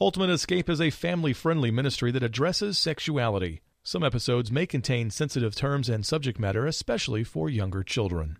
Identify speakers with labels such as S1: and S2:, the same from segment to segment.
S1: Ultimate Escape is a family friendly ministry that addresses sexuality. Some episodes may contain sensitive terms and subject matter, especially for younger children.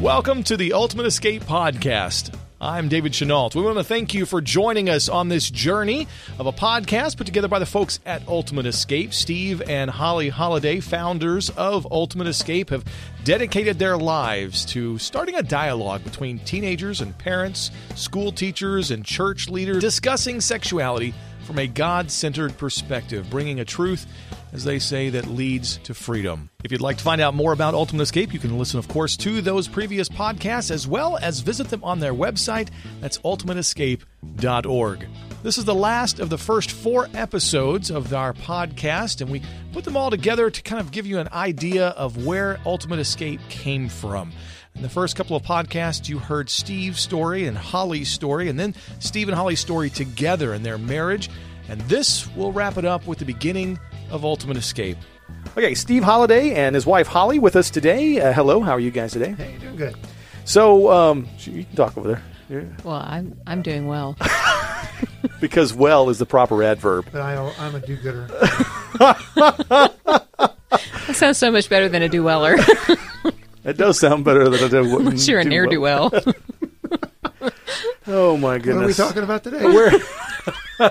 S1: Welcome to the Ultimate Escape Podcast. I'm David Chenault. We want to thank you for joining us on this journey of a podcast put together by the folks at Ultimate Escape. Steve and Holly Holladay, founders of Ultimate Escape, have dedicated their lives to starting a dialogue between teenagers and parents, school teachers, and church leaders discussing sexuality from a God centered perspective, bringing a truth, as they say, that leads to freedom. If you'd like to find out more about Ultimate Escape, you can listen, of course, to those previous podcasts as well as visit them on their website. That's ultimateescape.org. This is the last of the first four episodes of our podcast, and we put them all together to kind of give you an idea of where Ultimate Escape came from. In the first couple of podcasts, you heard Steve's story and Holly's story, and then Steve and Holly's story together in their marriage. And this will wrap it up with the beginning of Ultimate Escape. Okay, Steve Holladay and his wife Holly with us today. Uh, hello, how are you guys today?
S2: Hey, doing good.
S1: So, um, you can talk over there. Yeah.
S3: Well, I'm I'm doing well.
S1: Because well is the proper adverb.
S2: But I, I'm a do-gooder.
S3: That sounds so much better than a do weller.
S1: It does sound better than it did.
S3: Unless you're a ne'er do well.
S1: Oh my goodness.
S2: What are we talking about today?
S1: We're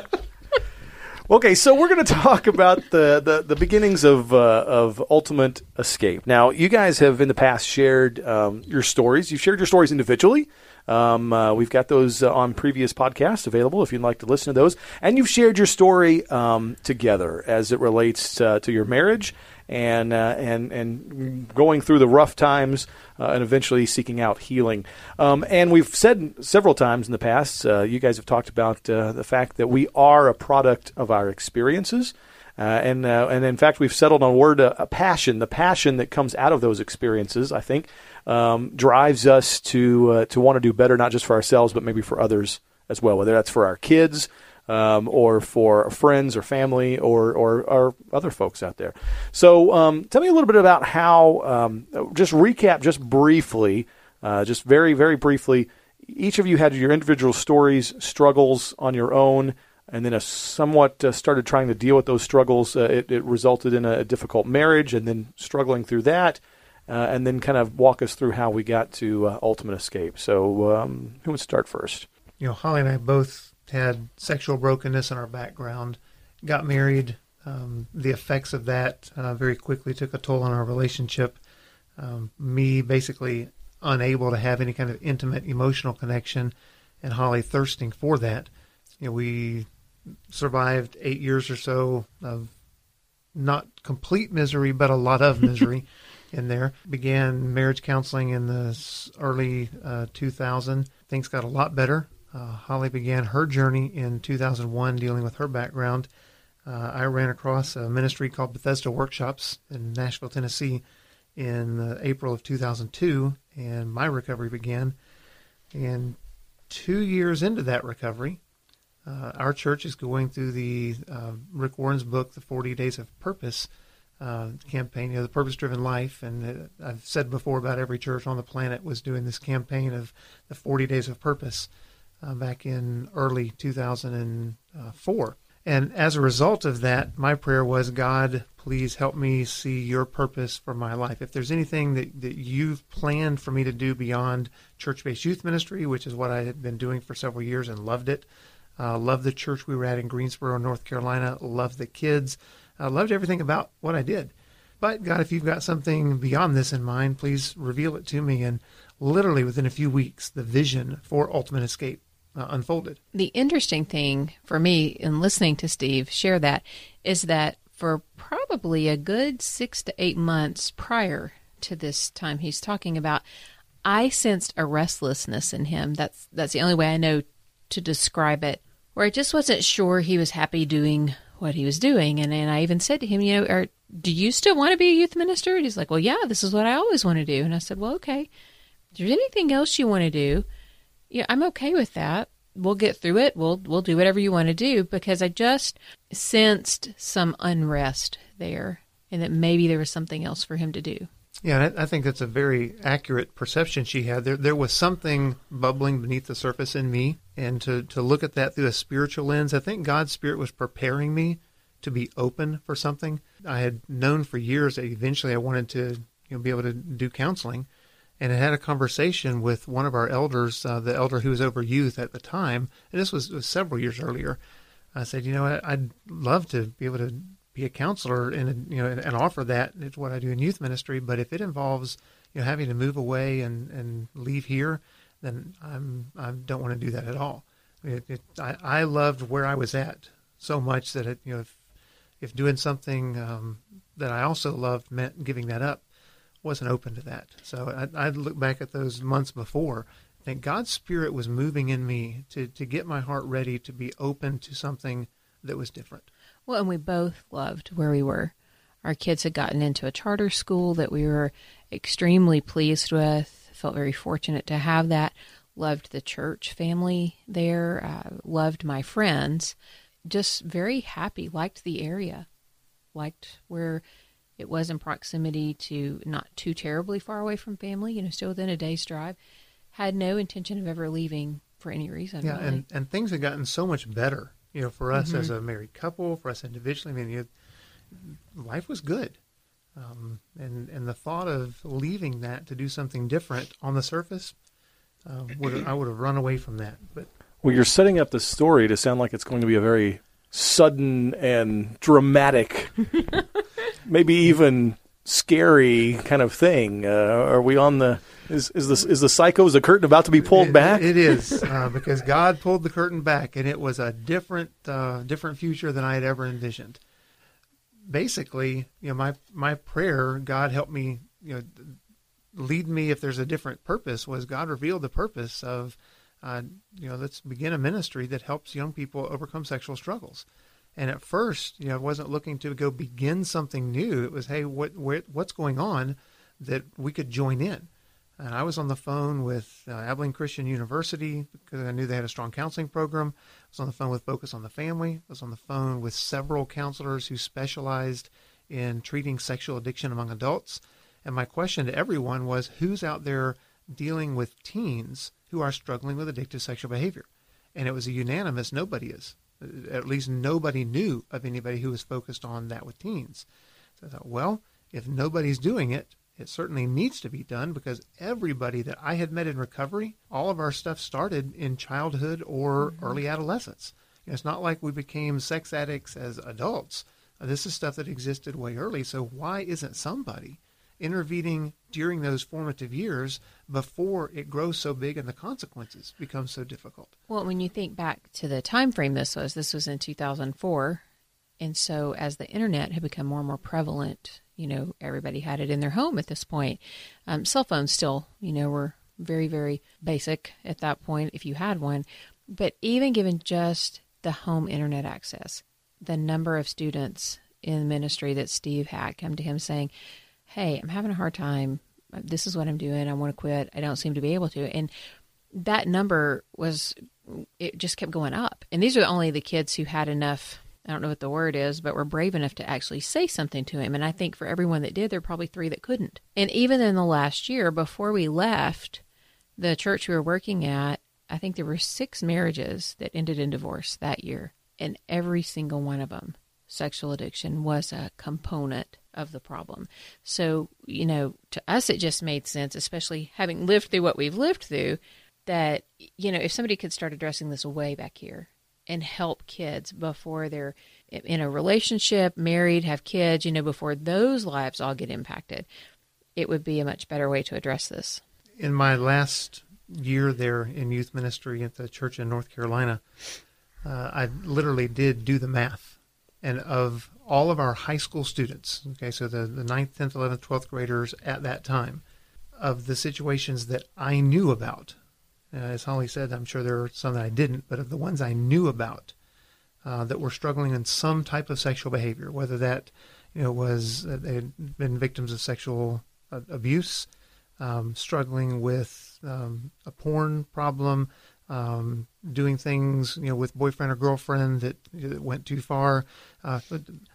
S1: okay, so we're going to talk about the, the, the beginnings of uh, of Ultimate Escape. Now, you guys have in the past shared um, your stories. You've shared your stories individually. Um, uh, we've got those uh, on previous podcasts available if you'd like to listen to those. And you've shared your story um, together as it relates uh, to your marriage and uh, and and going through the rough times uh, and eventually seeking out healing. Um, and we've said several times in the past, uh, you guys have talked about uh, the fact that we are a product of our experiences. Uh, and and in fact, we've settled on a word, a passion. The passion that comes out of those experiences, I think, um, drives us to to want to do better, not just for ourselves, but maybe for others as well. Whether that's for our kids, um, or for friends or family or, or, or, other folks out there. So, um, tell me a little bit about how, um, just recap just briefly, uh, just very, very briefly. Each of you had your individual stories, struggles on your own, and then a somewhat uh, started trying to deal with those struggles. Uh, it, it, resulted in a, difficult marriage, and then struggling through that. Uh, and then kind of walk us through how we got to uh, ultimate escape. So, um, who would start first?
S2: You know, Holly and I both had sexual brokenness in our background, got married. Um, the effects of that uh, very quickly took a toll on our relationship. Um, me basically unable to have any kind of intimate emotional connection, and Holly thirsting for that. You know, we survived eight years or so of not complete misery, but a lot of misery in there. Began marriage counseling in the early uh, 2000. Things got a lot better. Uh, Holly began her journey in 2001 dealing with her background. Uh, I ran across a ministry called Bethesda Workshops in Nashville, Tennessee in uh, April of 2002, and my recovery began. And two years into that recovery, uh, our church is going through the uh, Rick Warren's book, The 40 Days of Purpose uh, campaign, you know, the purpose driven life. And I've said before about every church on the planet was doing this campaign of the 40 Days of Purpose uh, back in early 2004. And as a result of that, my prayer was, God, please help me see your purpose for my life. If there's anything that, that you've planned for me to do beyond church based youth ministry, which is what I had been doing for several years and loved it, uh, loved the church we were at in Greensboro, North Carolina, loved the kids, uh, loved everything about what I did. But God, if you've got something beyond this in mind, please reveal it to me. And literally within a few weeks, the vision for Ultimate Escape uh, unfolded.
S3: The interesting thing for me in listening to Steve share that is that for probably a good six to eight months prior to this time he's talking about, I sensed a restlessness in him. That's that's the only way I know to describe it. Where I just wasn't sure he was happy doing what he was doing, and and I even said to him, you know, are, do you still want to be a youth minister? And he's like, well, yeah, this is what I always want to do. And I said, well, okay. If there's anything else you want to do, yeah, I'm okay with that. We'll get through it. We'll we'll do whatever you want to do because I just sensed some unrest there and that maybe there was something else for him to do.
S2: Yeah, I think that's a very accurate perception she had. There, there was something bubbling beneath the surface in me, and to, to look at that through a spiritual lens, I think God's Spirit was preparing me to be open for something. I had known for years that eventually I wanted to you know, be able to do counseling, and I had a conversation with one of our elders, uh, the elder who was over youth at the time, and this was, was several years earlier. I said, you know, I, I'd love to be able to be a counselor and you know and, offer that. It's what I do in youth ministry. But if it involves you know having to move away and, and leave here, then I'm I don't want to do that at all. It, it, I, I loved where I was at so much that it, you know if if doing something um, that I also loved meant giving that up, wasn't open to that. So I, I look back at those months before. and God's Spirit was moving in me to to get my heart ready to be open to something that was different.
S3: Well, and we both loved where we were. Our kids had gotten into a charter school that we were extremely pleased with, felt very fortunate to have that. Loved the church family there, uh, loved my friends, just very happy, liked the area, liked where it was in proximity to not too terribly far away from family, you know, still within a day's drive. Had no intention of ever leaving for any reason.
S2: Yeah,
S3: really.
S2: and, and things had gotten so much better you know, for us mm-hmm. as a married couple, for us individually, I mean, you, life was good. Um, and and the thought of leaving that to do something different on the surface, uh, would I would have run away from that. But
S1: well, you're setting up the story to sound like it's going to be a very sudden and dramatic, maybe even scary kind of thing. Uh, are we on the is is this is the psycho is the curtain about to be pulled
S2: it,
S1: back?
S2: It is uh, because God pulled the curtain back, and it was a different uh, different future than I had ever envisioned. Basically, you know, my my prayer, God help me, you know, lead me if there's a different purpose. Was God revealed the purpose of, uh, you know, let's begin a ministry that helps young people overcome sexual struggles. And at first, you know, I wasn't looking to go begin something new. It was, hey, what, what what's going on that we could join in. And I was on the phone with uh, Abilene Christian University because I knew they had a strong counseling program. I was on the phone with Focus on the Family. I was on the phone with several counselors who specialized in treating sexual addiction among adults. And my question to everyone was who's out there dealing with teens who are struggling with addictive sexual behavior? And it was a unanimous nobody is. At least nobody knew of anybody who was focused on that with teens. So I thought, well, if nobody's doing it, it certainly needs to be done because everybody that I had met in recovery, all of our stuff started in childhood or mm-hmm. early adolescence. It's not like we became sex addicts as adults. This is stuff that existed way early. So why isn't somebody intervening during those formative years before it grows so big and the consequences become so difficult?
S3: Well, when you think back to the time frame this was, this was in 2004. And so as the internet had become more and more prevalent you know, everybody had it in their home at this point. Um, cell phones still, you know, were very, very basic at that point if you had one. But even given just the home internet access, the number of students in ministry that Steve had come to him saying, Hey, I'm having a hard time. This is what I'm doing. I want to quit. I don't seem to be able to. And that number was, it just kept going up. And these are only the kids who had enough I don't know what the word is, but were brave enough to actually say something to him. And I think for everyone that did, there are probably three that couldn't. And even in the last year, before we left the church we were working at, I think there were six marriages that ended in divorce that year. And every single one of them, sexual addiction was a component of the problem. So, you know, to us, it just made sense, especially having lived through what we've lived through, that, you know, if somebody could start addressing this way back here and help kids before they're in a relationship, married, have kids, you know, before those lives all get impacted. It would be a much better way to address this.
S2: In my last year there in youth ministry at the church in North Carolina, uh, I literally did do the math. And of all of our high school students, okay, so the, the 9th, 10th, 11th, 12th graders at that time, of the situations that I knew about, as Holly said, I'm sure there are some that I didn't, but of the ones I knew about uh, that were struggling in some type of sexual behavior, whether that you know was uh, they had been victims of sexual uh, abuse, um, struggling with um, a porn problem, um, doing things you know with boyfriend or girlfriend that, that went too far. Uh,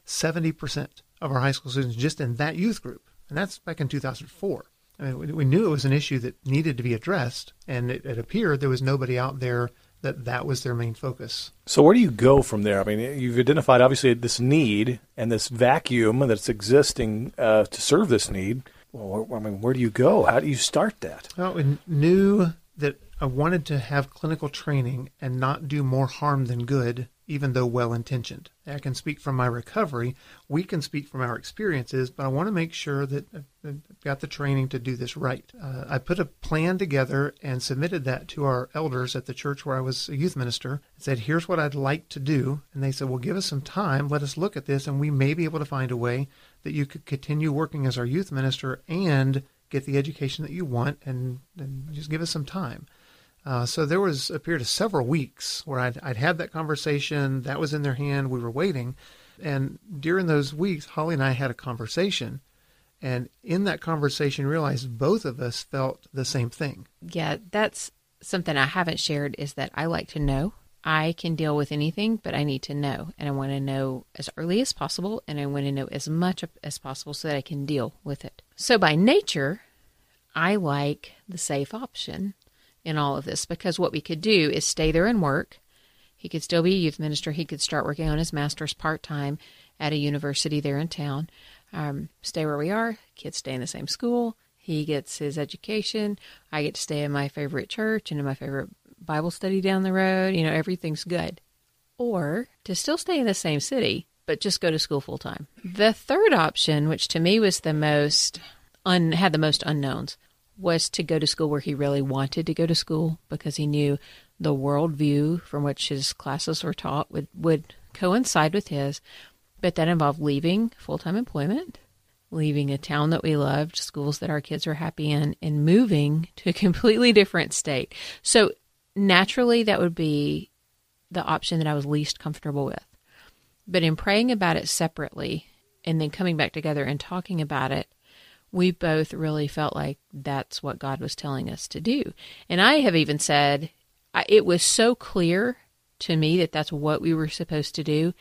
S2: seventy percent of our high school students, just in that youth group, And that's back in 2004. I mean, we, knew it was an issue that needed to be addressed, and it, it appeared there was nobody out there that that was their main focus.
S1: So where do you go from there? I mean, you've identified obviously this need and this vacuum that's existing uh, to serve this need. Well, I mean, where do you go? How do you start that?
S2: Well, we knew that I wanted to have clinical training and not do more harm than good, even though well intentioned. I can speak from my recovery. We can speak from our experiences, but I want to make sure that I've got the training to do this right. Uh, I put a plan together and submitted that to our elders at the church where I was a youth minister. I said, Here's what I'd like to do. And they said, Well, give us some time. Let us look at this, and we may be able to find a way that you could continue working as our youth minister and get the education that you want and, and just give us some time. Uh, so there was a period of several weeks where I'd, I'd had that conversation. That was in their hand. We were waiting. And during those weeks, Holly and I had a conversation. And in that conversation, realized both of us felt the same thing.
S3: Yeah, that's something I haven't shared is that I like to know. I can deal with anything, but I need to know. And I want to know as early as possible. And I want to know as much as possible so that I can deal with it. So by nature, I like the safe option in all of this because what we could do is stay there and work. He could still be a youth minister. He could start working on his master's part time at a university there in town. Um, stay where we are. Kids stay in the same school. He gets his education. I get to stay in my favorite church and in my favorite Bible study down the road. You know, everything's good. Or to still stay in the same city, but just go to school full time. The third option, which to me was the most un- had the most unknowns, was to go to school where he really wanted to go to school because he knew the worldview from which his classes were taught would, would coincide with his. But that involved leaving full time employment, leaving a town that we loved, schools that our kids were happy in, and moving to a completely different state. So naturally, that would be the option that I was least comfortable with. But in praying about it separately and then coming back together and talking about it, we both really felt like that's what God was telling us to do. And I have even said it was so clear to me that that's what we were supposed to do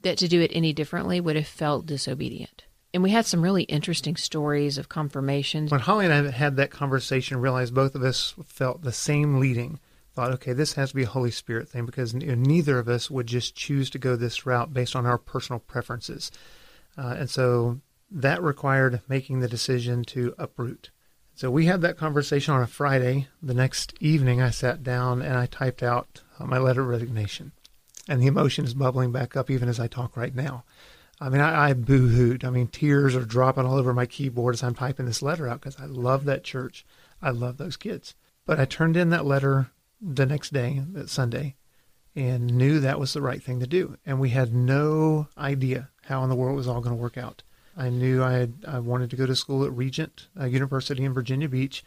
S3: that to do it any differently would have felt disobedient. And we had some really interesting stories of confirmations.
S2: When Holly and I had that conversation, realized both of us felt the same leading. Thought, okay, this has to be a Holy Spirit thing because neither of us would just choose to go this route based on our personal preferences. Uh, and so that required making the decision to uproot. So we had that conversation on a Friday. The next evening, I sat down and I typed out uh, my letter of resignation. And the emotion is bubbling back up even as I talk right now. I mean, I, I boo hooed. I mean, tears are dropping all over my keyboard as I'm typing this letter out because I love that church. I love those kids. But I turned in that letter the next day, that Sunday, and knew that was the right thing to do. And we had no idea how in the world it was all going to work out. I knew I had, I wanted to go to school at Regent uh, University in Virginia Beach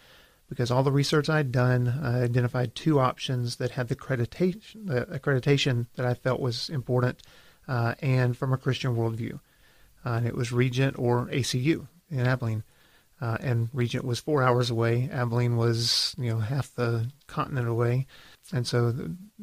S2: because all the research I'd done identified two options that had the accreditation, the accreditation that I felt was important uh, and from a Christian worldview. Uh, and it was Regent or ACU in Abilene. Uh, and Regent was four hours away. Abilene was, you know, half the continent away. And so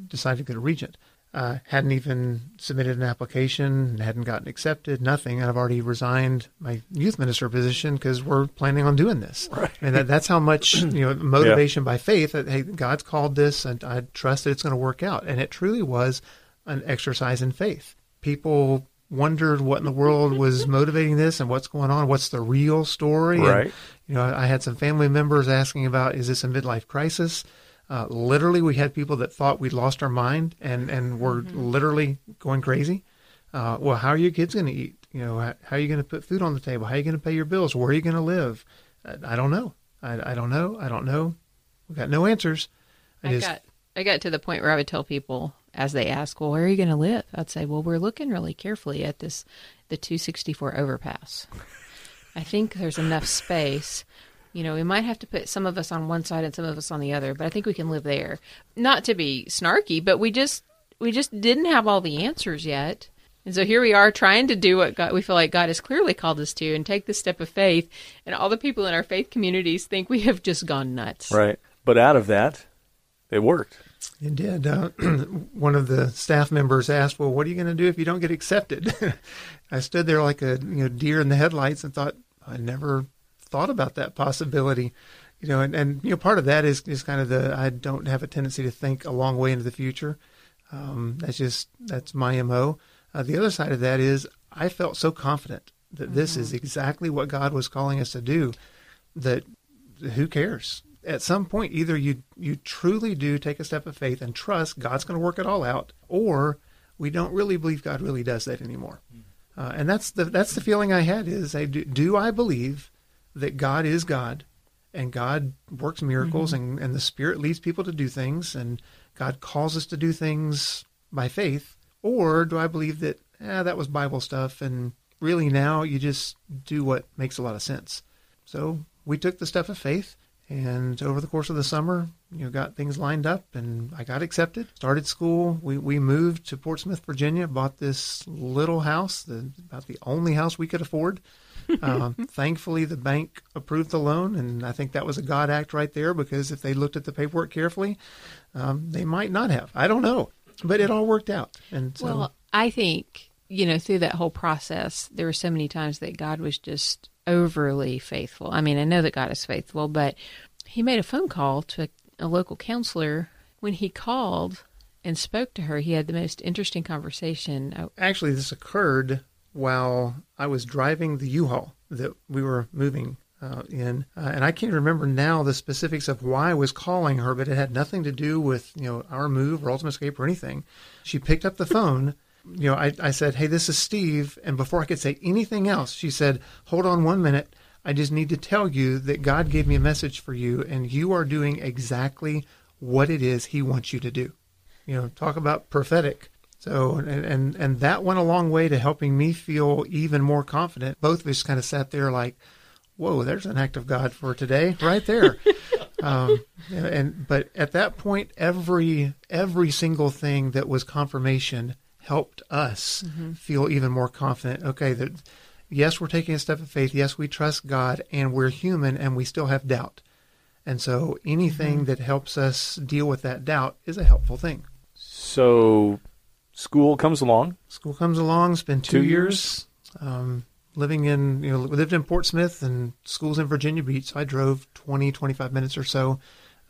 S2: decided to go to Regent uh, hadn't even submitted an application, hadn't gotten accepted, nothing. And I've already resigned my youth minister position because we're planning on doing this.
S1: Right.
S2: And that, that's how much you know motivation yeah. by faith that hey, God's called this, and I trust that it's going to work out. And it truly was an exercise in faith. People wondered what in the world was motivating this and what's going on. What's the real story?
S1: Right.
S2: And, you know, I had some family members asking about is this a midlife crisis? Uh, literally, we had people that thought we'd lost our mind and, and were mm-hmm. literally going crazy. Uh, well, how are your kids going to eat? You know, how, how are you going to put food on the table? How are you going to pay your bills? Where are you going to live? I, I don't know. I, I, don't know. I don't know. We got no answers.
S3: I, I just, got I got to the point where I would tell people as they ask, "Well, where are you going to live?" I'd say, "Well, we're looking really carefully at this the 264 overpass. I think there's enough space you know, we might have to put some of us on one side and some of us on the other, but I think we can live there. Not to be snarky, but we just we just didn't have all the answers yet. And so here we are trying to do what God, we feel like God has clearly called us to and take the step of faith. And all the people in our faith communities think we have just gone nuts.
S1: Right. But out of that, it worked.
S2: It did. Uh, one of the staff members asked, "Well, what are you going to do if you don't get accepted?" I stood there like a you know deer in the headlights and thought, I never thought about that possibility. You know, and, and you know, part of that is is kind of the I don't have a tendency to think a long way into the future. Um, that's just that's my mo. Uh, the other side of that is I felt so confident that mm-hmm. this is mm-hmm. exactly what God was calling us to do. That who cares? At some point, either you you truly do take a step of faith and trust God's going to work it all out, or we don't really believe God really does that anymore. Mm-hmm. Uh, and that's the that's the feeling I had is I do, do I believe that God is God and God works miracles mm-hmm. and, and the Spirit leads people to do things and God calls us to do things by faith, or do I believe that eh, that was Bible stuff and really now you just do what makes a lot of sense? So we took the step of faith, and over the course of the summer, you know, got things lined up, and I got accepted. Started school. We we moved to Portsmouth, Virginia. Bought this little house, the, about the only house we could afford. Uh, thankfully, the bank approved the loan, and I think that was a God act right there because if they looked at the paperwork carefully, um, they might not have. I don't know, but it all worked out. And so,
S3: well, I think you know through that whole process, there were so many times that God was just overly faithful. I mean, I know that God is faithful, but He made a phone call to a, a local counselor. When he called and spoke to her, he had the most interesting conversation.
S2: Actually, this occurred while I was driving the U-Haul that we were moving uh, in, uh, and I can't remember now the specifics of why I was calling her, but it had nothing to do with you know our move or Ultimate Escape or anything. She picked up the phone. You know, I, I said, "Hey, this is Steve," and before I could say anything else, she said, "Hold on one minute. I just need to tell you that God gave me a message for you, and you are doing exactly what it is He wants you to do." You know, talk about prophetic. So, and, and, and that went a long way to helping me feel even more confident. Both of us kind of sat there like, whoa, there's an act of God for today right there. um, and, but at that point, every, every single thing that was confirmation helped us mm-hmm. feel even more confident. Okay. That yes, we're taking a step of faith. Yes, we trust God and we're human and we still have doubt. And so anything mm-hmm. that helps us deal with that doubt is a helpful thing.
S1: So school comes along.
S2: School comes along. It's been two, two years. years. Um, living in, you know, lived in Portsmouth and schools in Virginia Beach. So I drove 20, 25 minutes or so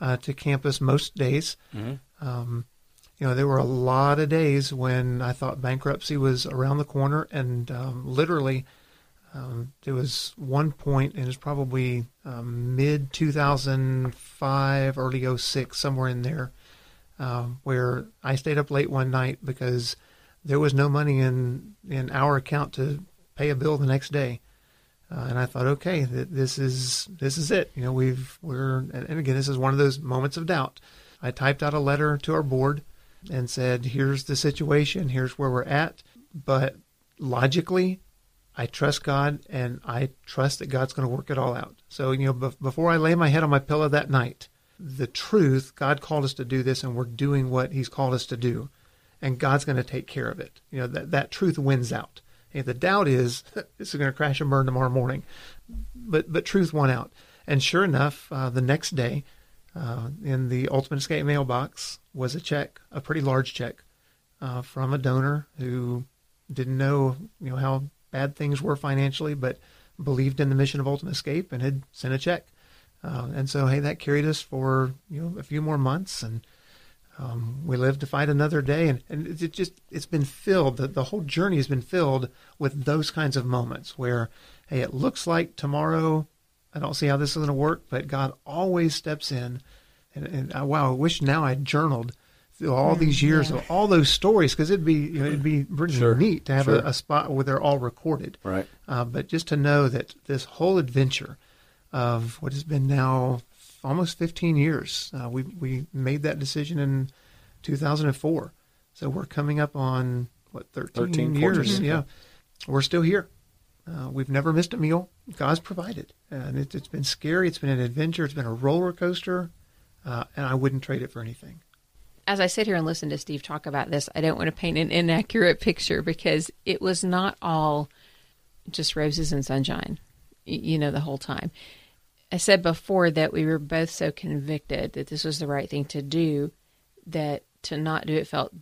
S2: uh, to campus most days. Mm-hmm. Um, you know, there were a lot of days when I thought bankruptcy was around the corner, and um, literally, um, there was one point, and it was probably um, mid 2005, early 06, somewhere in there, um, where I stayed up late one night because there was no money in in our account to pay a bill the next day. Uh, and I thought, okay, th- this is this is it. You know, we've we're and again, this is one of those moments of doubt. I typed out a letter to our board and said, "Here's the situation. Here's where we're at." But logically, I trust God, and I trust that God's going to work it all out. So, you know, b- before I lay my head on my pillow that night, the truth, God called us to do this and we're doing what he's called us to do. And God's going to take care of it. You know, that, that truth wins out. And the doubt is this is going to crash and burn tomorrow morning. But, but truth won out. And sure enough, uh, the next day, uh, in the Ultimate Escape mailbox was a check, a pretty large check, uh, from a donor who didn't know, you know, how bad things were financially, but believed in the mission of Ultimate Escape and had sent a check. Uh, and so, hey, that carried us for you know a few more months, and um, we lived to fight another day. And, and it just it's been filled. The, the whole journey has been filled with those kinds of moments where, hey, it looks like tomorrow. I don't see how this is going to work, but God always steps in. And, and I, wow, I wish now I'd journaled through all mm, these years yeah. of all those stories because it'd be you know, it'd be pretty sure. neat to have sure. a, a, spot where they're all recorded.
S1: Right.
S2: Uh, but just to know that this whole adventure of what has been now almost 15 years. Uh, we we made that decision in 2004, so we're coming up on what 13, 13 years. Yeah, we're still here. Uh, we've never missed a meal. God's provided, and it, has been scary. It's been an adventure. It's been a roller coaster, uh, and I wouldn't trade it for anything.
S3: As I sit here and listen to Steve talk about this, I don't want to paint an inaccurate picture because it was not all just roses and sunshine, you know, the whole time. I said before that we were both so convicted that this was the right thing to do that to not do it felt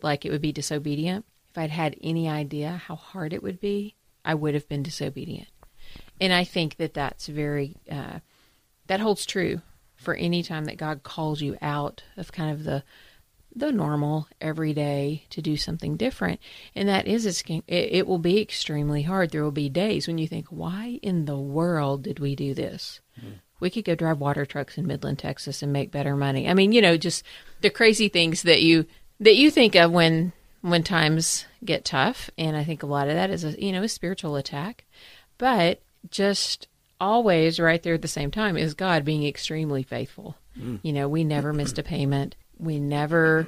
S3: like it would be disobedient. If I'd had any idea how hard it would be, I would have been disobedient. And I think that that's very, uh, that holds true for any time that God calls you out of kind of the, the normal everyday to do something different. And that is, it, it will be extremely hard. There will be days when you think, why in the world did we do this? Mm. We could go drive water trucks in Midland, Texas and make better money. I mean, you know, just the crazy things that you, that you think of when, when times get tough. And I think a lot of that is a, you know, a spiritual attack. But just always right there at the same time is God being extremely faithful. Mm. You know, we never missed a payment. We never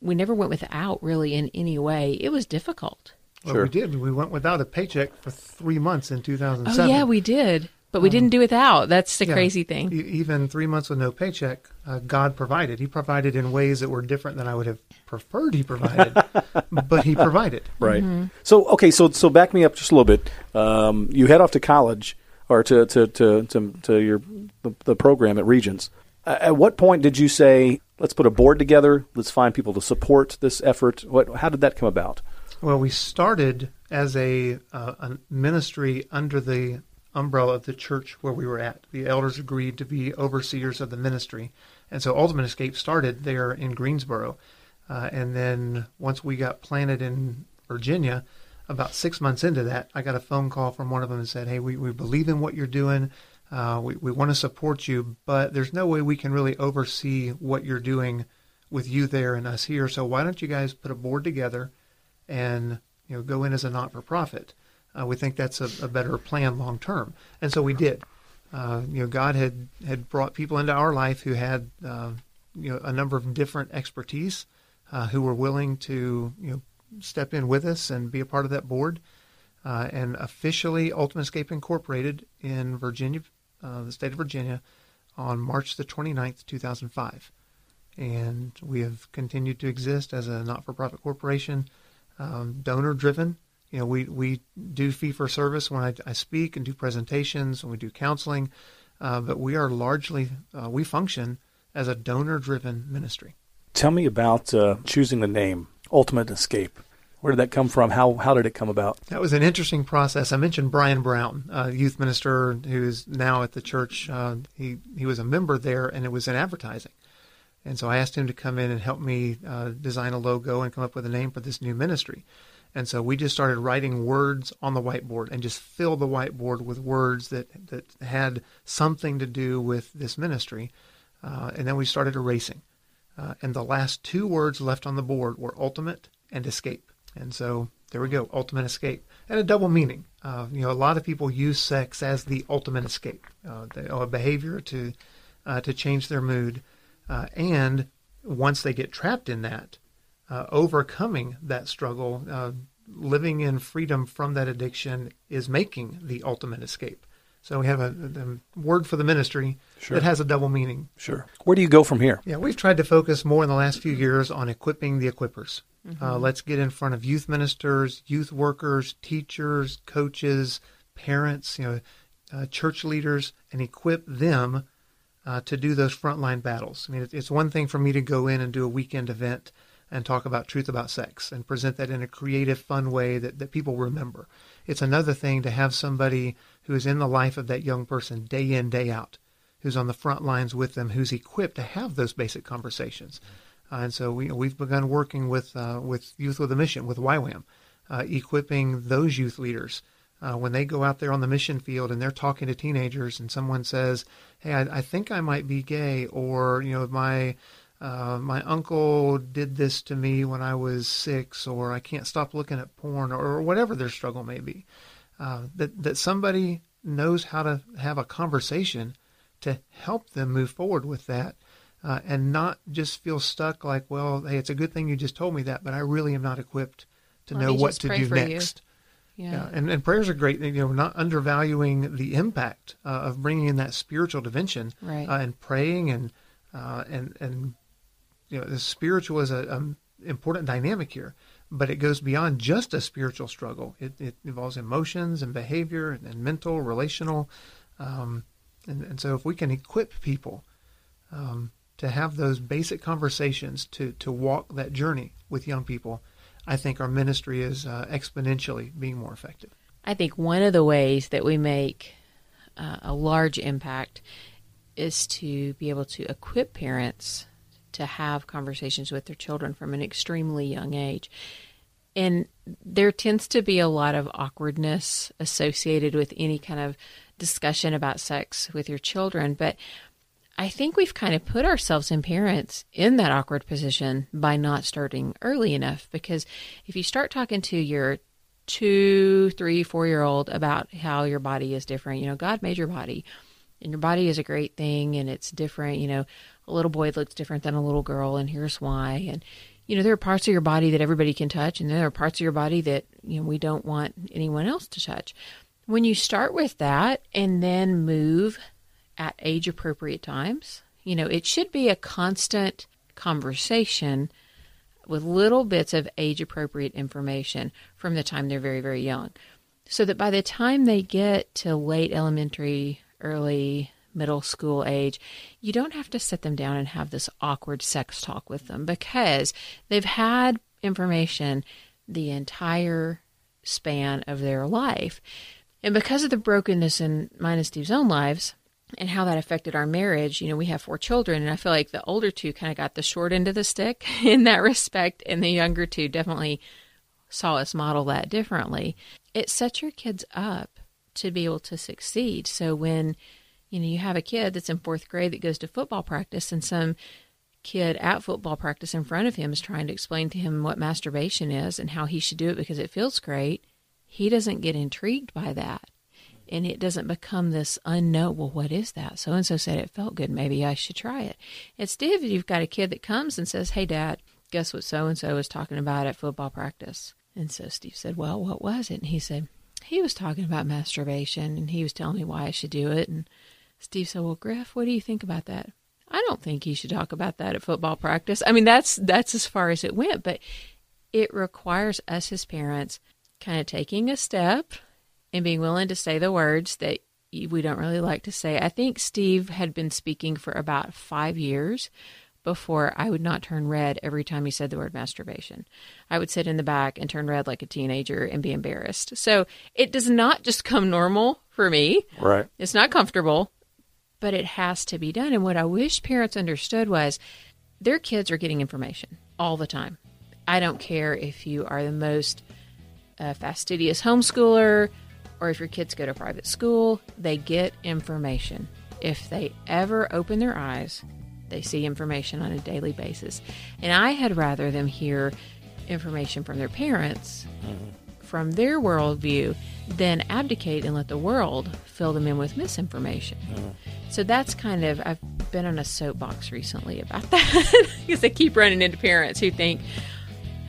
S3: we never went without really in any way. It was difficult.
S2: Well, sure. we did. We went without a paycheck for three months in 2007.
S3: Oh, yeah, we did. But we um, didn't do without. That's the yeah, crazy thing.
S2: Even three months with no paycheck, uh, God provided. He provided in ways that were different than I would have preferred He provided, but He provided.
S1: Right. Mm-hmm. So okay, so so back me up just a little bit. Um, you head off to college or to to to to, to your the, the, program at Regents. At what point did you say, "Let's put a board together. Let's find people to support this effort"? What? How did that come about?
S2: Well, we started as a, uh, a ministry under the umbrella of the church where we were at. The elders agreed to be overseers of the ministry. And so Ultimate Escape started there in Greensboro. Uh, and then once we got planted in Virginia, about six months into that, I got a phone call from one of them and said, Hey, we, we believe in what you're doing. Uh, we, we want to support you, but there's no way we can really oversee what you're doing with you there and us here. So why don't you guys put a board together and you know go in as a not for profit? Uh, we think that's a, a, better plan long term, and so we did. Uh, you know, God had had brought people into our life who had uh, you know a number of different expertise, uh, who were willing to you know step in with us and be a part of that board. Uh, and officially, Ultimate Escape Incorporated in Virginia, uh, the state of Virginia, on March the 29th, 2005. And we have continued to exist as a not-for-profit corporation, um, donor-driven. You know, we, we do fee for service when I, I speak and do presentations and we do counseling, uh, but we are largely, uh, we function as a donor driven ministry.
S1: Tell me about uh, choosing the name Ultimate Escape. Where did that come from? How how did it come about?
S2: That was an interesting process. I mentioned Brian Brown, a youth minister who is now at the church. Uh, he he was a member there, and it was in advertising. And so I asked him to come in and help me uh, design a logo and come up with a name for this new ministry. And so we just started writing words on the whiteboard and just filled the whiteboard with words that, that had something to do with this ministry. Uh, and then we started erasing. Uh, and the last two words left on the board were ultimate and escape. And so there we go, ultimate escape. And a double meaning. Uh, you know, a lot of people use sex as the ultimate escape, uh, the, a behavior to, uh, to change their mood. Uh, and once they get trapped in that, uh, overcoming that struggle, uh, living in freedom from that addiction is making the ultimate escape. So we have a, a word for the ministry sure. that has a double meaning.
S1: Sure. Where do you go from here?
S2: Yeah, we've tried to focus more in the last few years on equipping the equippers. Mm-hmm. Uh, let's get in front of youth ministers, youth workers, teachers, coaches, parents, you know, uh, church leaders, and equip them uh, to do those frontline battles. I mean, it's one thing for me to go in and do a weekend event and talk about truth about sex and present that in a creative, fun way that, that people remember. It's another thing to have somebody who is in the life of that young person day in, day out, who's on the front lines with them, who's equipped to have those basic conversations. Uh, and so we, we've begun working with, uh, with Youth with a Mission, with YWAM, uh, equipping those youth leaders. Uh, when they go out there on the mission field and they're talking to teenagers and someone says, hey, I, I think I might be gay, or, you know, my uh, my uncle did this to me when I was six, or I can't stop looking at porn, or whatever their struggle may be. Uh, that that somebody knows how to have a conversation to help them move forward with that, uh, and not just feel stuck like, well, hey, it's a good thing you just told me that, but I really am not equipped to know what to do next.
S3: Yeah. yeah.
S2: and, and prayers are great. You know, not undervaluing the impact uh, of bringing in that spiritual dimension
S3: right.
S2: Uh, and praying and uh, and and you know, the spiritual is a, a important dynamic here, but it goes beyond just a spiritual struggle. It, it involves emotions and behavior and, and mental, relational, um, and, and, so if we can equip people um, to have those basic conversations to to walk that journey with young people, I think our ministry is uh, exponentially being more effective.
S3: I think one of the ways that we make uh, a large impact is to be able to equip parents to have conversations with their children from an extremely young age. And there tends to be a lot of awkwardness associated with any kind of discussion about sex with your children. But I think we've kind of put ourselves in parents in that awkward position by not starting early enough. Because if you start talking to your two, three, four year old about how your body is different, you know, God made your body and your body is a great thing and it's different, you know, a little boy looks different than a little girl and here's why. And, you know, there are parts of your body that everybody can touch and there are parts of your body that, you know, we don't want anyone else to touch. When you start with that and then move at age appropriate times, you know, it should be a constant conversation with little bits of age appropriate information from the time they're very, very young. So that by the time they get to late elementary, early middle school age, you don't have to sit them down and have this awkward sex talk with them because they've had information the entire span of their life. And because of the brokenness in mine and Steve's own lives and how that affected our marriage, you know, we have four children, and I feel like the older two kind of got the short end of the stick in that respect, and the younger two definitely saw us model that differently. It sets your kids up to be able to succeed. So when you know you have a kid that's in fourth grade that goes to football practice, and some kid at football practice in front of him is trying to explain to him what masturbation is and how he should do it because it feels great he doesn't get intrigued by that. And it doesn't become this unknown, well, what is that? So and so said it felt good. Maybe I should try it. Instead, if you've got a kid that comes and says, Hey, dad, guess what so and so was talking about at football practice? And so Steve said, Well, what was it? And he said, He was talking about masturbation and he was telling me why I should do it. And Steve said, Well, Griff, what do you think about that? I don't think he should talk about that at football practice. I mean, that's that's as far as it went, but it requires us as parents kind of taking a step and being willing to say the words that we don't really like to say. I think Steve had been speaking for about five years before I would not turn red every time he said the word masturbation. I would sit in the back and turn red like a teenager and be embarrassed. So it does not just come normal for me.
S4: Right.
S3: It's not comfortable, but it has to be done. And what I wish parents understood was their kids are getting information all the time. I don't care if you are the most a fastidious homeschooler or if your kids go to private school, they get information. If they ever open their eyes, they see information on a daily basis. And I had rather them hear information from their parents, mm-hmm. From their worldview, than abdicate and let the world fill them in with misinformation. Mm-hmm. So that's kind of, I've been on a soapbox recently about that because I keep running into parents who think,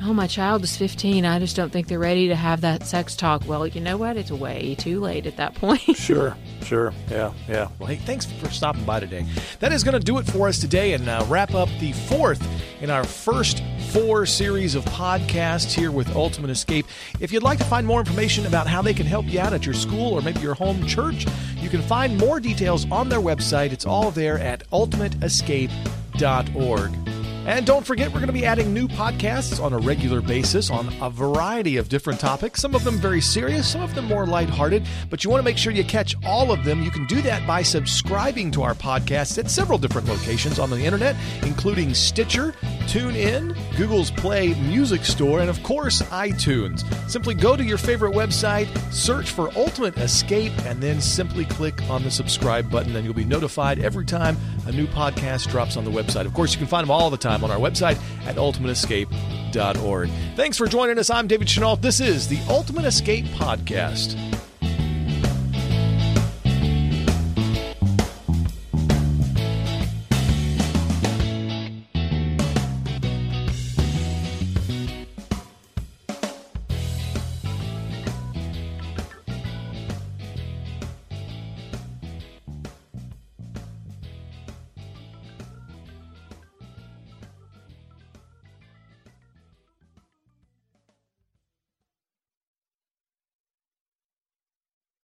S3: oh, my child is 15. I just don't think they're ready to have that sex talk. Well, you know what? It's way too late at that point.
S4: sure, sure. Yeah, yeah.
S1: Well, hey, thanks for stopping by today. That is going to do it for us today and uh, wrap up the fourth in our first four series of podcasts here with Ultimate Escape. If you'd like to find more information about how they can help you out at your school or maybe your home church, you can find more details on their website. It's all there at ultimateescape.org. And don't forget, we're going to be adding new podcasts on a regular basis on a variety of different topics, some of them very serious, some of them more lighthearted. But you want to make sure you catch all of them. You can do that by subscribing to our podcasts at several different locations on the internet, including Stitcher, TuneIn, Google's Play Music Store, and of course, iTunes. Simply go to your favorite website, search for Ultimate Escape, and then simply click on the subscribe button, and you'll be notified every time a new podcast drops on the website. Of course, you can find them all the time on our website at ultimateescape.org. Thanks for joining us. I'm David Chenault. This is the Ultimate Escape Podcast.